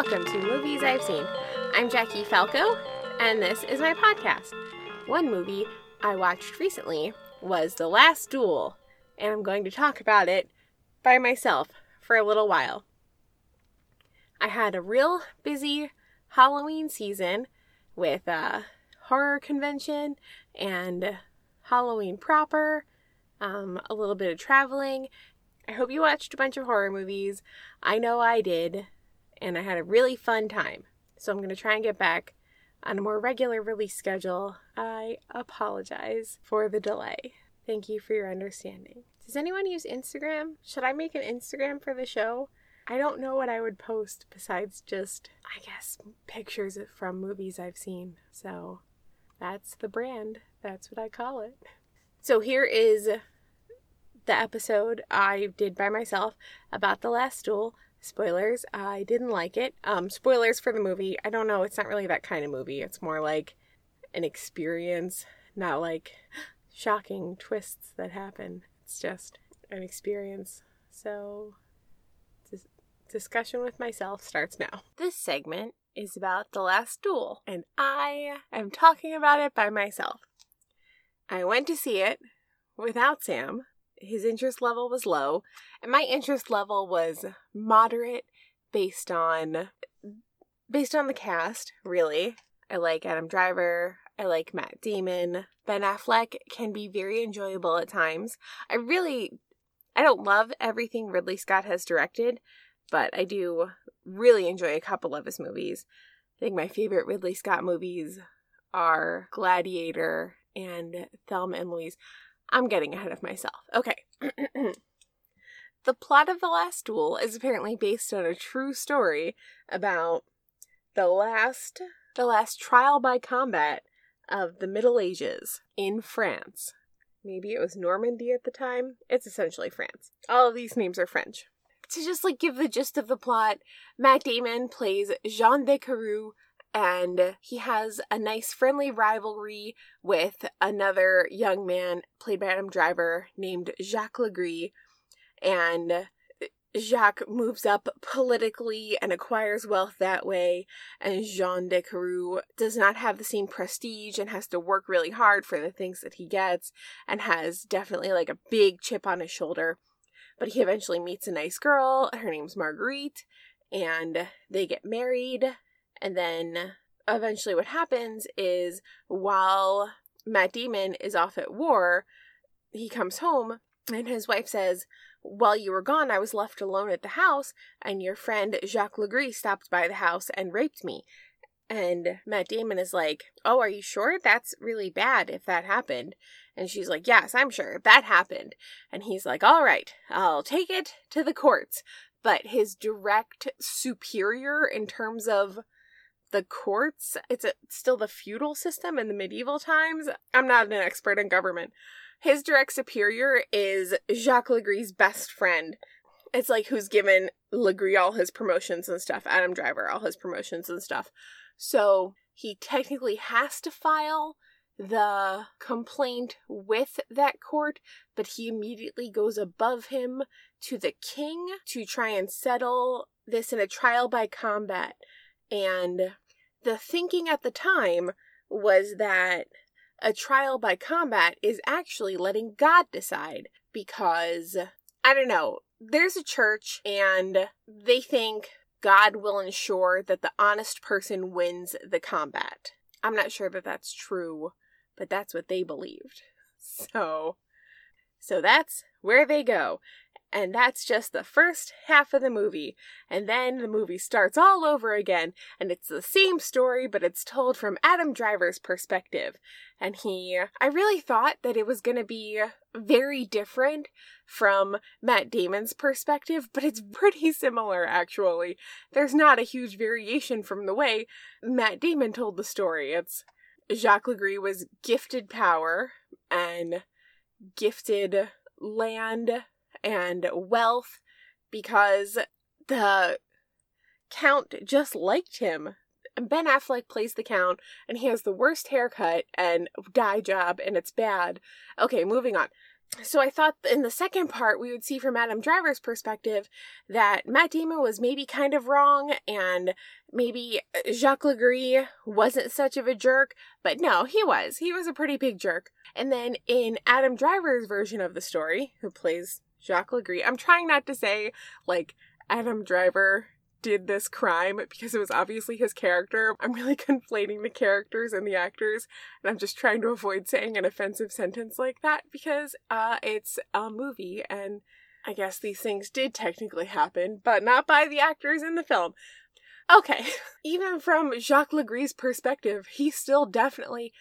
Welcome to Movies I've Seen. I'm Jackie Falco, and this is my podcast. One movie I watched recently was The Last Duel, and I'm going to talk about it by myself for a little while. I had a real busy Halloween season with a horror convention and Halloween proper, um, a little bit of traveling. I hope you watched a bunch of horror movies. I know I did, and I had a really fun time. So I'm going to try and get back on a more regular release schedule. I apologize for the delay. Thank you for your understanding. Does anyone use Instagram? Should I make an Instagram for the show? I don't know what I would post besides just, I guess, pictures from movies I've seen. So that's the brand. That's what I call it. So here is the episode I did by myself about The Last Duel. Spoilers, I didn't like it. Um, spoilers for the movie. I don't know, it's not really that kind of movie. It's more like an experience, not like shocking twists that happen. It's just an experience. So, dis- discussion with myself starts now. This segment is about The Last Duel, and I am talking about it by myself. I went to see it without Sam. His interest level was low, and my interest level was moderate based on based on the cast, really. I like Adam Driver, I like Matt Damon. Ben Affleck can be very enjoyable at times. I really I don't love everything Ridley Scott has directed, but I do really enjoy a couple of his movies. I think my favorite Ridley Scott movies are Gladiator and Thelma and Louise. I'm getting ahead of myself. Okay. the plot of The Last Duel is apparently based on a true story about the last the last trial by combat of the Middle Ages in France. Maybe it was Normandy at the time. It's essentially France. All of these names are French. To just like give the gist of the plot, Matt Damon plays Jean de Carrouges, and he has a nice friendly rivalry with another young man played by Adam Driver named Jacques Legris and Jacques moves up politically and acquires wealth that way, and Jean de Carrouges does not have the same prestige and has to work really hard for the things that he gets and has definitely like a big chip on his shoulder. But he eventually meets a nice girl, her name's Marguerite, and they get married and then eventually, what happens is while Matt Damon is off at war, he comes home and his wife says, While you were gone, I was left alone at the house, and your friend Jacques Legris stopped by the house and raped me. And Matt Damon is like, Oh, are you sure? That's really bad if that happened. And she's like, Yes, I'm sure that happened. And he's like, All right, I'll take it to the courts. But his direct superior in terms of the courts, it's a, still the feudal system in the medieval times. I'm not an expert in government. His direct superior is Jacques Legris's best friend. It's like who's given Legris all his promotions and stuff, Adam Driver all his promotions and stuff. So he technically has to file the complaint with that court, but he immediately goes above him to the king to try and settle this in a trial by combat. And the thinking at the time was that a trial by combat is actually letting God decide because, I don't know, there's a church and they think God will ensure that the honest person wins the combat. I'm not sure that that's true, but that's what they believed. So, so that's where they go. And that's just the first half of the movie. And then the movie starts all over again, and it's the same story, but it's told from Adam Driver's perspective. And he, I really thought that it was going to be very different from Matt Damon's perspective, but it's pretty similar actually. There's not a huge variation from the way Matt Damon told the story. It's Jacques Legris was gifted power and gifted land and wealth because the Count just liked him. Ben Affleck plays the Count, and he has the worst haircut and dye job, and it's bad. Okay, moving on. so I thought in the second part we would see from Adam Driver's perspective that Matt Damon was maybe kind of wrong and maybe Jacques Legris wasn't such of a jerk, but no, he was. He was a pretty big jerk. And then in Adam Driver's version of the story, who plays Jacques Legris, I'm trying not to say like Adam Driver did this crime because it was obviously his character. I'm really conflating the characters and the actors, and I'm just trying to avoid saying an offensive sentence like that because uh, it's a movie, and I guess these things did technically happen, but not by the actors in the film. Okay, even from Jacques Legris's perspective, he still definitely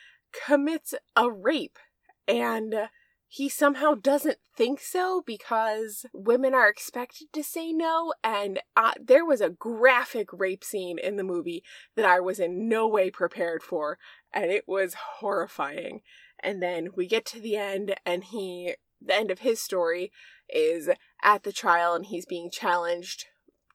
commits a rape, and he somehow doesn't think so because women are expected to say no. And uh, there was a graphic rape scene in the movie that I was in no way prepared for, and it was horrifying. And then we get to the end, and he, the end of his story is at the trial, and he's being challenged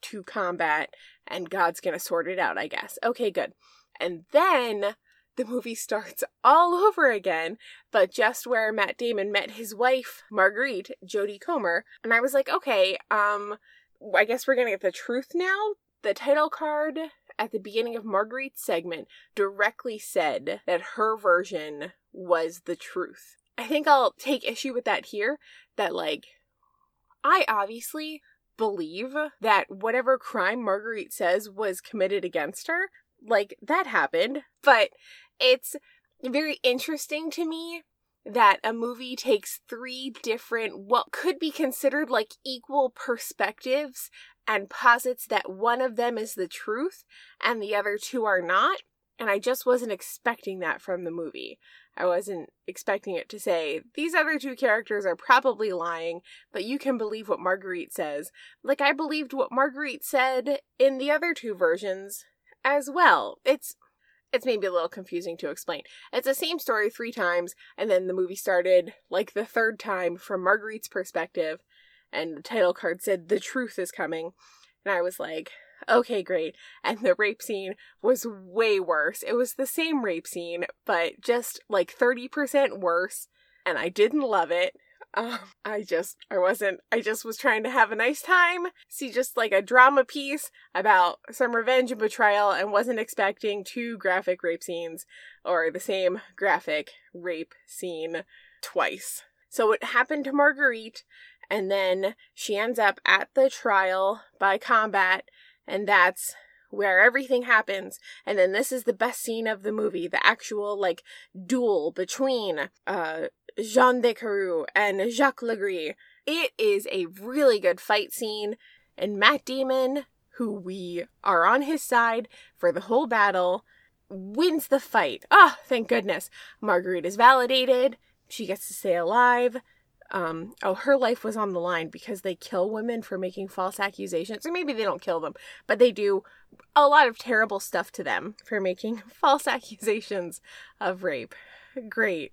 to combat, and God's gonna sort it out, I guess. Okay, good. And then the movie starts all over again, but just where Matt Damon met his wife, Marguerite, Jodie Comer. And I was like, okay, um, I guess we're gonna get the truth now. The title card at the beginning of Marguerite's segment directly said that her version was the truth. I think I'll take issue with that here, that like, I obviously believe that whatever crime Marguerite says was committed against her, like that happened, but it's very interesting to me that a movie takes three different, what could be considered like equal perspectives and posits that one of them is the truth and the other two are not. And I just wasn't expecting that from the movie. I wasn't expecting it to say, these other two characters are probably lying, but you can believe what Marguerite says. Like I believed what Marguerite said in the other two versions as well. It's it's maybe a little confusing to explain. It's the same story three times, and then the movie started like the third time from Marguerite's perspective, and the title card said the truth is coming. And I was like, okay, great. And the rape scene was way worse. It was the same rape scene, but just like 30% worse. And I didn't love it. Um, I just, I wasn't, I just was trying to have a nice time, see just like a drama piece about some revenge and betrayal, and wasn't expecting two graphic rape scenes or the same graphic rape scene twice. So it happened to Marguerite, and then she ends up at the trial by combat, and that's where everything happens and then this is the best scene of the movie the actual like duel between uh Jean de Descareaux and Jacques Legris. It is a really good fight scene, and Matt Damon, who we are on his side for the whole battle, wins the fight. Ah, oh, thank goodness. Marguerite is validated. She gets to stay alive. Um, oh, her life was on the line because they kill women for making false accusations. Or maybe they don't kill them, but they do a lot of terrible stuff to them for making false accusations of rape. Great.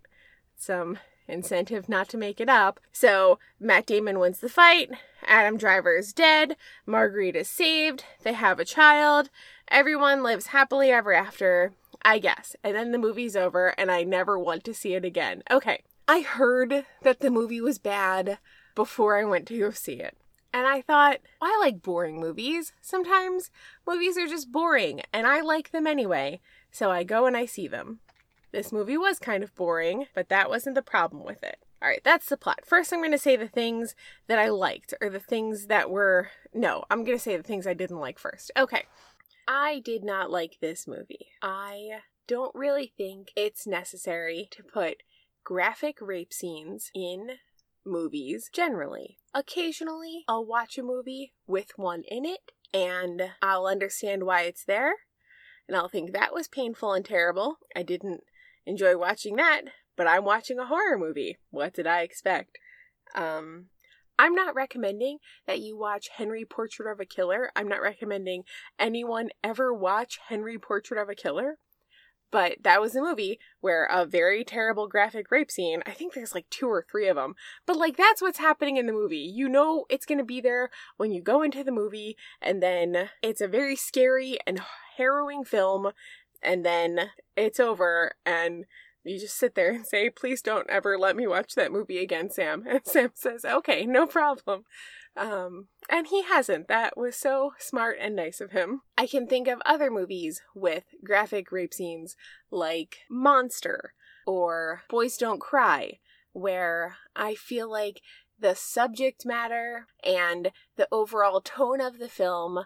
Some incentive not to make it up. So Matt Damon wins the fight. Adam Driver is dead. Marguerite is saved. They have a child. Everyone lives happily ever after, I guess. And then the movie's over, and I never want to see it again. Okay. I heard that the movie was bad before I went to go see it. And I thought, well, I like boring movies. Sometimes movies are just boring, and I like them anyway. So I go and I see them. This movie was kind of boring, but that wasn't the problem with it. All right, that's the plot. First, I'm going to say the things that I liked, or the things that were. No, I'm going to say the things I didn't like first. Okay. I did not like this movie. I don't really think it's necessary to put graphic rape scenes in movies generally. Occasionally, I'll watch a movie with one in it, and I'll understand why it's there, and I'll think that was painful and terrible. I didn't enjoy watching that, but I'm watching a horror movie. What did I expect? Um, I'm not recommending that you watch Henry Portrait of a Killer. I'm not recommending anyone ever watch Henry Portrait of a Killer. But that was a movie where a very terrible graphic rape scene, I think there's like two or three of them, but like that's what's happening in the movie. You know it's to be there when you go into the movie, and then it's a very scary and harrowing film and then it's over and you just sit there and say, please don't ever let me watch that movie again, Sam. And Sam says, okay, no problem. Um, and he hasn't. That was so smart and nice of him. I can think of other movies with graphic rape scenes like Monster or Boys Don't Cry, where I feel like the subject matter and the overall tone of the film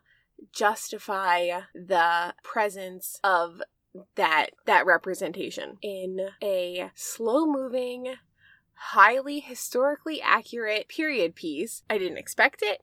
justify the presence of that that representation in a slow moving highly historically accurate period piece. I didn't expect it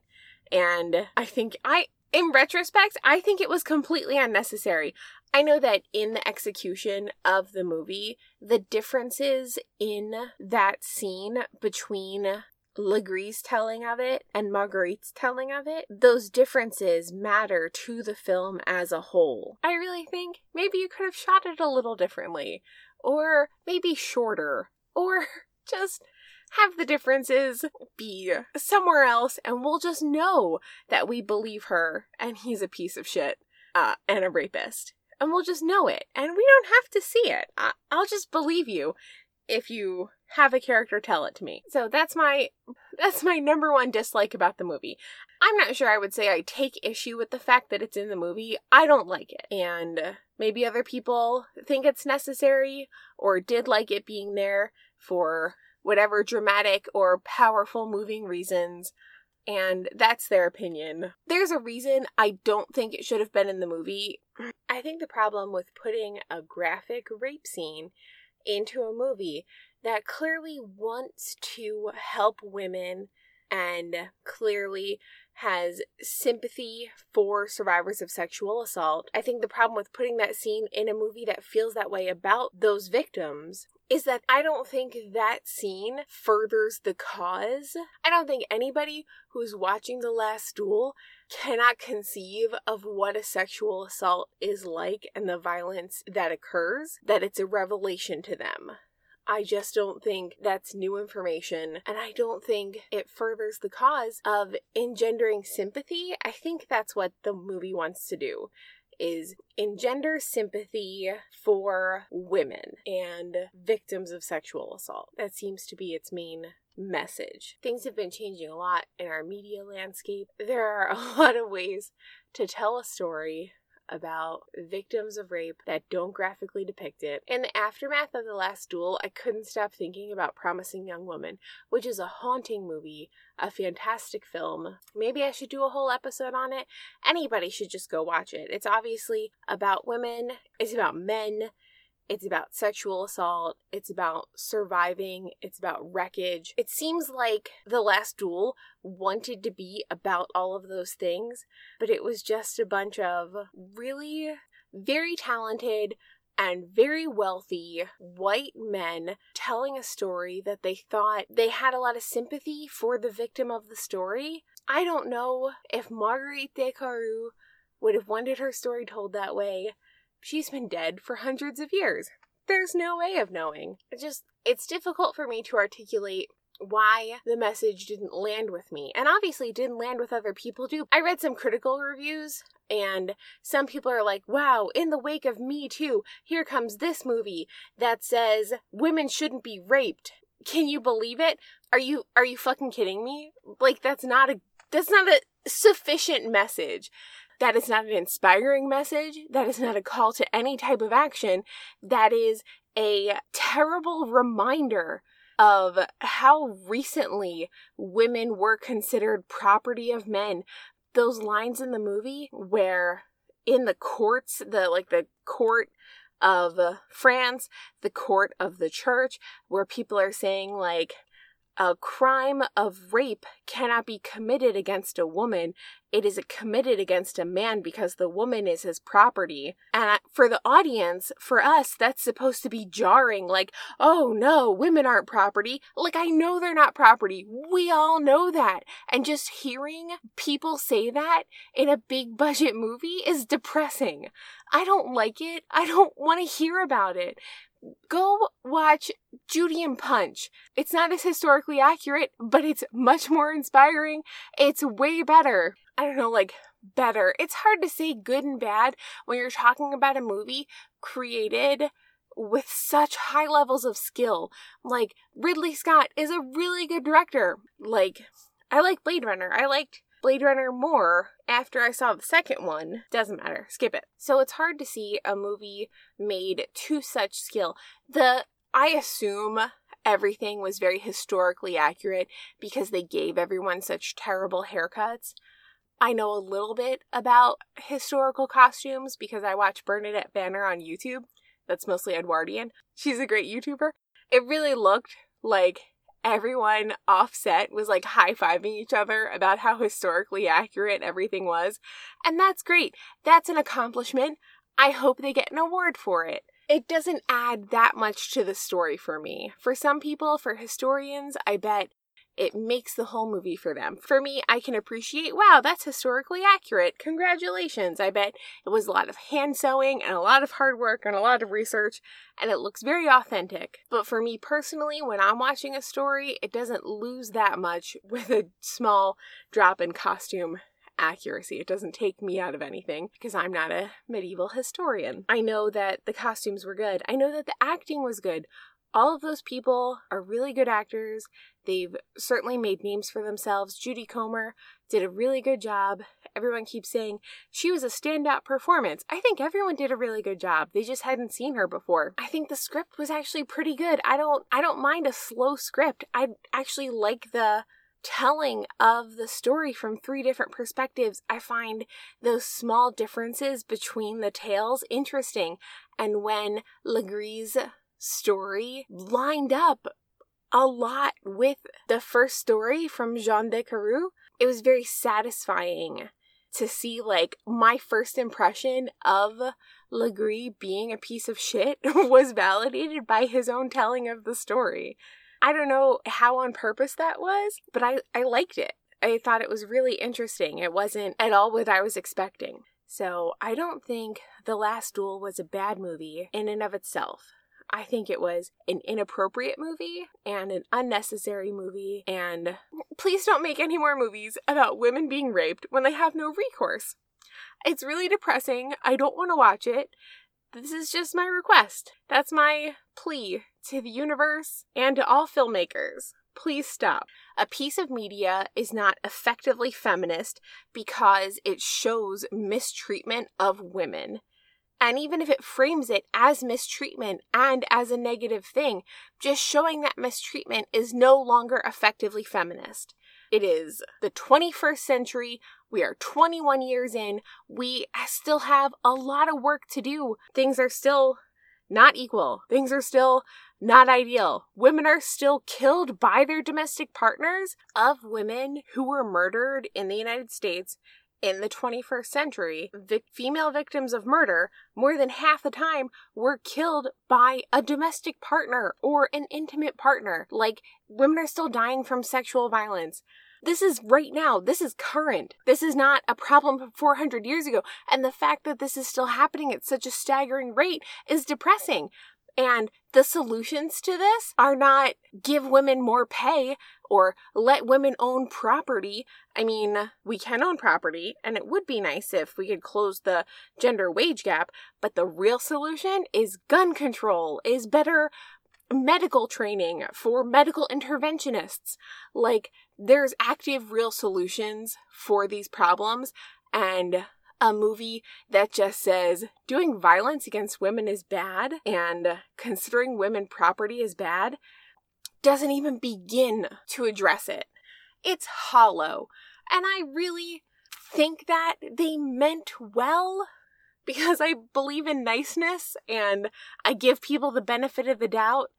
and i think i in retrospect i think it was completely unnecessary. I know that in the execution of the movie, the differences in that scene between Legris's telling of it and Marguerite's telling of it, those differences matter to the film as a whole. I really think maybe you could have shot it a little differently, or maybe shorter, or just have the differences be somewhere else and we'll just know that we believe her and he's a piece of shit uh, and a rapist. And we'll just know it. And we don't have to see it. I- I'll just believe you if you have a character tell it to me. So that's my that's my number one dislike about the movie. I'm not sure I would say I take issue with the fact that it's in the movie. I don't like it. And maybe other people think it's necessary or did like it being there for whatever dramatic or powerful moving reasons. And that's their opinion. There's a reason I don't think it should have been in the movie. I think the problem with putting a graphic rape scene into a movie that clearly wants to help women and clearly has sympathy for survivors of sexual assault. I think the problem with putting that scene in a movie that feels that way about those victims is that I don't think that scene furthers the cause. I don't think anybody who's watching The Last Duel cannot conceive of what a sexual assault is like and the violence that occurs, that it's a revelation to them. I just don't think that's new information, and I don't think it furthers the cause of engendering sympathy. I think that's what the movie wants to do is engender sympathy for women and victims of sexual assault. That seems to be its main message. Things have been changing a lot in our media landscape. There are a lot of ways to tell a story about victims of rape that don't graphically depict it. In the aftermath of The Last Duel, I couldn't stop thinking about Promising Young Woman, which is a haunting movie, a fantastic film. Maybe I should do a whole episode on it. Anybody should just go watch it. It's obviously about women, it's about men, it's about sexual assault. It's about surviving. It's about wreckage. It seems like The Last Duel wanted to be about all of those things, but it was just a bunch of really very talented and very wealthy white men telling a story that they thought they had a lot of sympathy for the victim of the story. I don't know if Marguerite Descartes would have wanted her story told that way. She's been dead for hundreds of years. There's no way of knowing. It just, it's difficult for me to articulate why the message didn't land with me. And obviously didn't land with other people too. I read some critical reviews and some people are like, wow, in the wake of Me Too, here comes this movie that says women shouldn't be raped. Can you believe it? Are you are you fucking kidding me? Like that's not a that's not a sufficient message. That is not an inspiring message. That is not a call to any type of action. That is a terrible reminder of how recently women were considered property of men. Those lines in the movie where in the courts, the like the court of France, the court of the church, where people are saying like a crime of rape cannot be committed against a woman. It is committed against a man because the woman is his property. And for the audience, for us, that's supposed to be jarring. Like, oh no, women aren't property. Like, I know they're not property. We all know that. And just hearing people say that in a big budget movie is depressing. I don't like it. I don't want to hear about it go watch Judy and Punch. It's not as historically accurate, but it's much more inspiring. It's way better. I don't know, like, better. It's hard to say good and bad when you're talking about a movie created with such high levels of skill. Like, Ridley Scott is a really good director. Like, I like Blade Runner. I liked Blade Runner more after I saw the second one. Doesn't matter. Skip it. So it's hard to see a movie made to such skill. The I assume everything was very historically accurate because they gave everyone such terrible haircuts. I know a little bit about historical costumes because I watch Bernadette Banner on YouTube. That's mostly Edwardian. She's a great YouTuber. It really looked like everyone offset was like high fiving each other about how historically accurate everything was. And that's great. That's an accomplishment. I hope they get an award for it. It doesn't add that much to the story for me. For some people, for historians, I bet it makes the whole movie for them. For me, I can appreciate, wow, that's historically accurate. Congratulations. I bet it was a lot of hand sewing and a lot of hard work and a lot of research, and it looks very authentic. But for me personally, when I'm watching a story, it doesn't lose that much with a small drop in costume accuracy. It doesn't take me out of anything because I'm not a medieval historian. I know that the costumes were good. I know that the acting was good. All of those people are really good actors. They've certainly made names for themselves. Jodie Comer did a really good job. Everyone keeps saying she was a standout performance. I think everyone did a really good job. They just hadn't seen her before. I think the script was actually pretty good. I don't I don't mind a slow script. I actually like the telling of the story from three different perspectives, I find those small differences between the tales interesting. And when Legris's story lined up a lot with the first story from Jean de Carrouges, it was very satisfying to see like my first impression of Legris being a piece of shit was validated by his own telling of the story. I don't know how on purpose that was, but I, I liked it. I thought it was really interesting. It wasn't at all what I was expecting. So I don't think The Last Duel was a bad movie in and of itself. I think it was an inappropriate movie and an unnecessary movie. And please don't make any more movies about women being raped when they have no recourse. It's really depressing. I don't want to watch it. This is just my request. That's my plea to the universe and to all filmmakers. Please stop. A piece of media is not effectively feminist because it shows mistreatment of women. And even if it frames it as mistreatment and as a negative thing, just showing that mistreatment is no longer effectively feminist. It is the 21st century. We are 21 years in. We still have a lot of work to do. Things are still not equal. Things are still not ideal. Women are still killed by their domestic partners. Of women who were murdered in the United States in the 21st century, the female victims of murder, more than half the time, were killed by a domestic partner or an intimate partner. Like, women are still dying from sexual violence. This is right now. This is current. This is not a problem from 400 years ago. And the fact that this is still happening at such a staggering rate is depressing. And the solutions to this are not give women more pay or let women own property. I mean, we can own property, and it would be nice if we could close the gender wage gap, but the real solution is gun control, is better medical training for medical interventionists. Like, there's active, real solutions for these problems, and a movie that just says doing violence against women is bad and considering women property is bad doesn't even begin to address it. It's hollow. And I really think that they meant well because I believe in niceness and I give people the benefit of the doubt.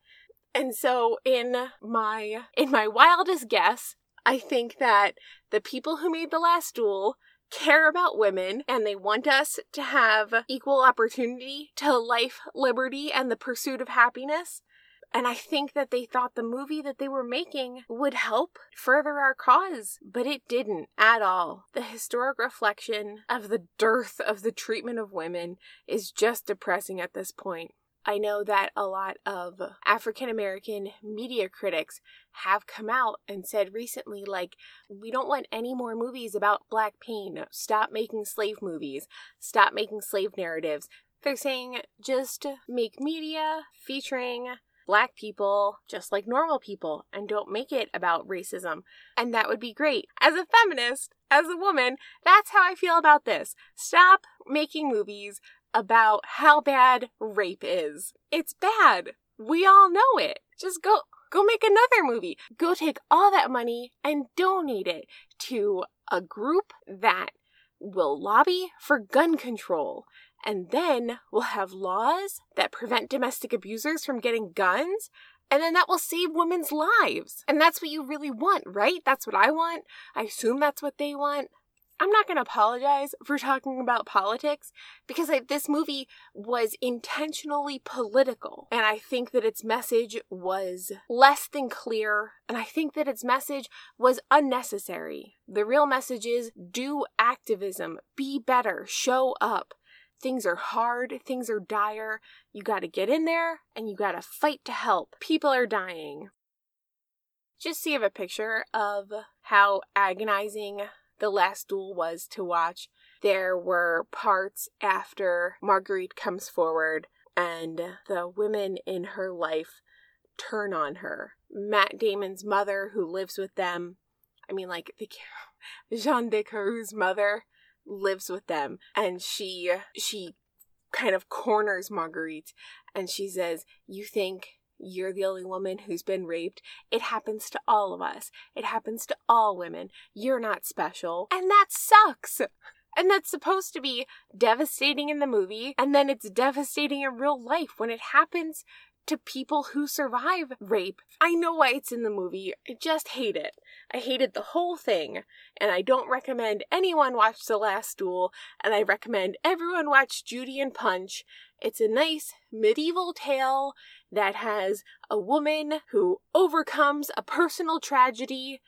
And so in my in my wildest guess, I think that the people who made the last duel care about women and they want us to have equal opportunity to life, liberty, and the pursuit of happiness. And I think that they thought the movie that they were making would help further our cause, but it didn't at all. The historic reflection of the dearth of the treatment of women is just depressing at this point. I know that a lot of African American media critics have come out and said recently, like, we don't want any more movies about black pain. Stop making slave movies. Stop making slave narratives. They're saying just make media featuring black people just like normal people and don't make it about racism. And that would be great. As a feminist, as a woman, that's how I feel about this. Stop making movies about how bad rape is. It's bad. We all know it. Just go go make another movie. Go take all that money and donate it to a group that will lobby for gun control. And then we'll have laws that prevent domestic abusers from getting guns. And then that will save women's lives. And that's what you really want, right? That's what I want. I assume that's what they want. I'm not going to apologize for talking about politics because I, this movie was intentionally political. And I think that its message was less than clear. And I think that its message was unnecessary. The real message is do activism, be better, show up. Things are hard, things are dire. You got to get in there and you got to fight to help. People are dying. Just see of a picture of how agonizing the last duel was to watch. There were parts after Marguerite comes forward and the women in her life turn on her. Matt Damon's mother, who lives with them, I mean, like the Jean de Carrouges's mother lives with them, and she she kind of corners Marguerite, and she says, "You think you're the only woman who's been raped. It happens to all of us. It happens to all women. You're not special. And that sucks. And that's supposed to be devastating in the movie, and then it's devastating in real life when it happens to people who survive rape. I know why it's in the movie. I just hate it. I hated the whole thing, and I don't recommend anyone watch The Last Duel, and I recommend everyone watch Judy and Punch. It's a nice medieval tale that has a woman who overcomes a personal tragedy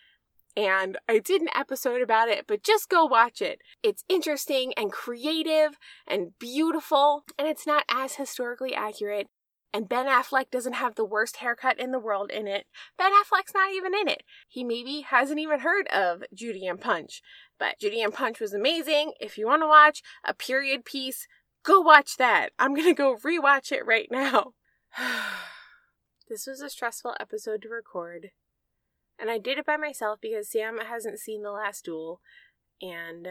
and I did an episode about it, but just go watch it. It's interesting and creative and beautiful, and it's not as historically accurate and Ben Affleck doesn't have the worst haircut in the world in it. Ben Affleck's not even in it. He maybe hasn't even heard of Judy and Punch. But Judy and Punch was amazing. If you want to watch a period piece, go watch that. I'm going to go rewatch it right now. this was a stressful episode to record. And I did it by myself because Sam hasn't seen The Last Duel. And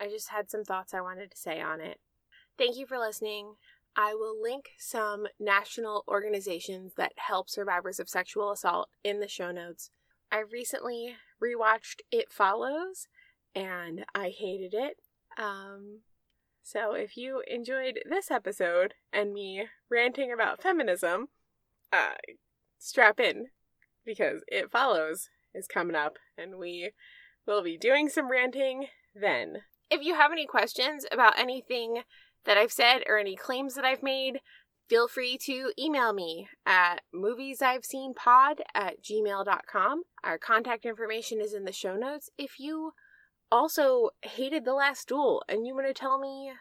I just had some thoughts I wanted to say on it. Thank you for listening. I will link some national organizations that help survivors of sexual assault in the show notes. I recently rewatched It Follows and I hated it. Um, so if you enjoyed this episode and me ranting about feminism, uh, strap in because It Follows is coming up and we will be doing some ranting then. If you have any questions about anything that I've said or any claims that I've made, feel free to email me at moviesiveseenpod at gmail.com. Our contact information is in the show notes. If you also hated The Last Duel and you want to tell me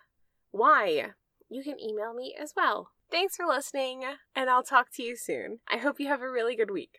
why, you can email me as well. Thanks for listening, and I'll talk to you soon. I hope you have a really good week.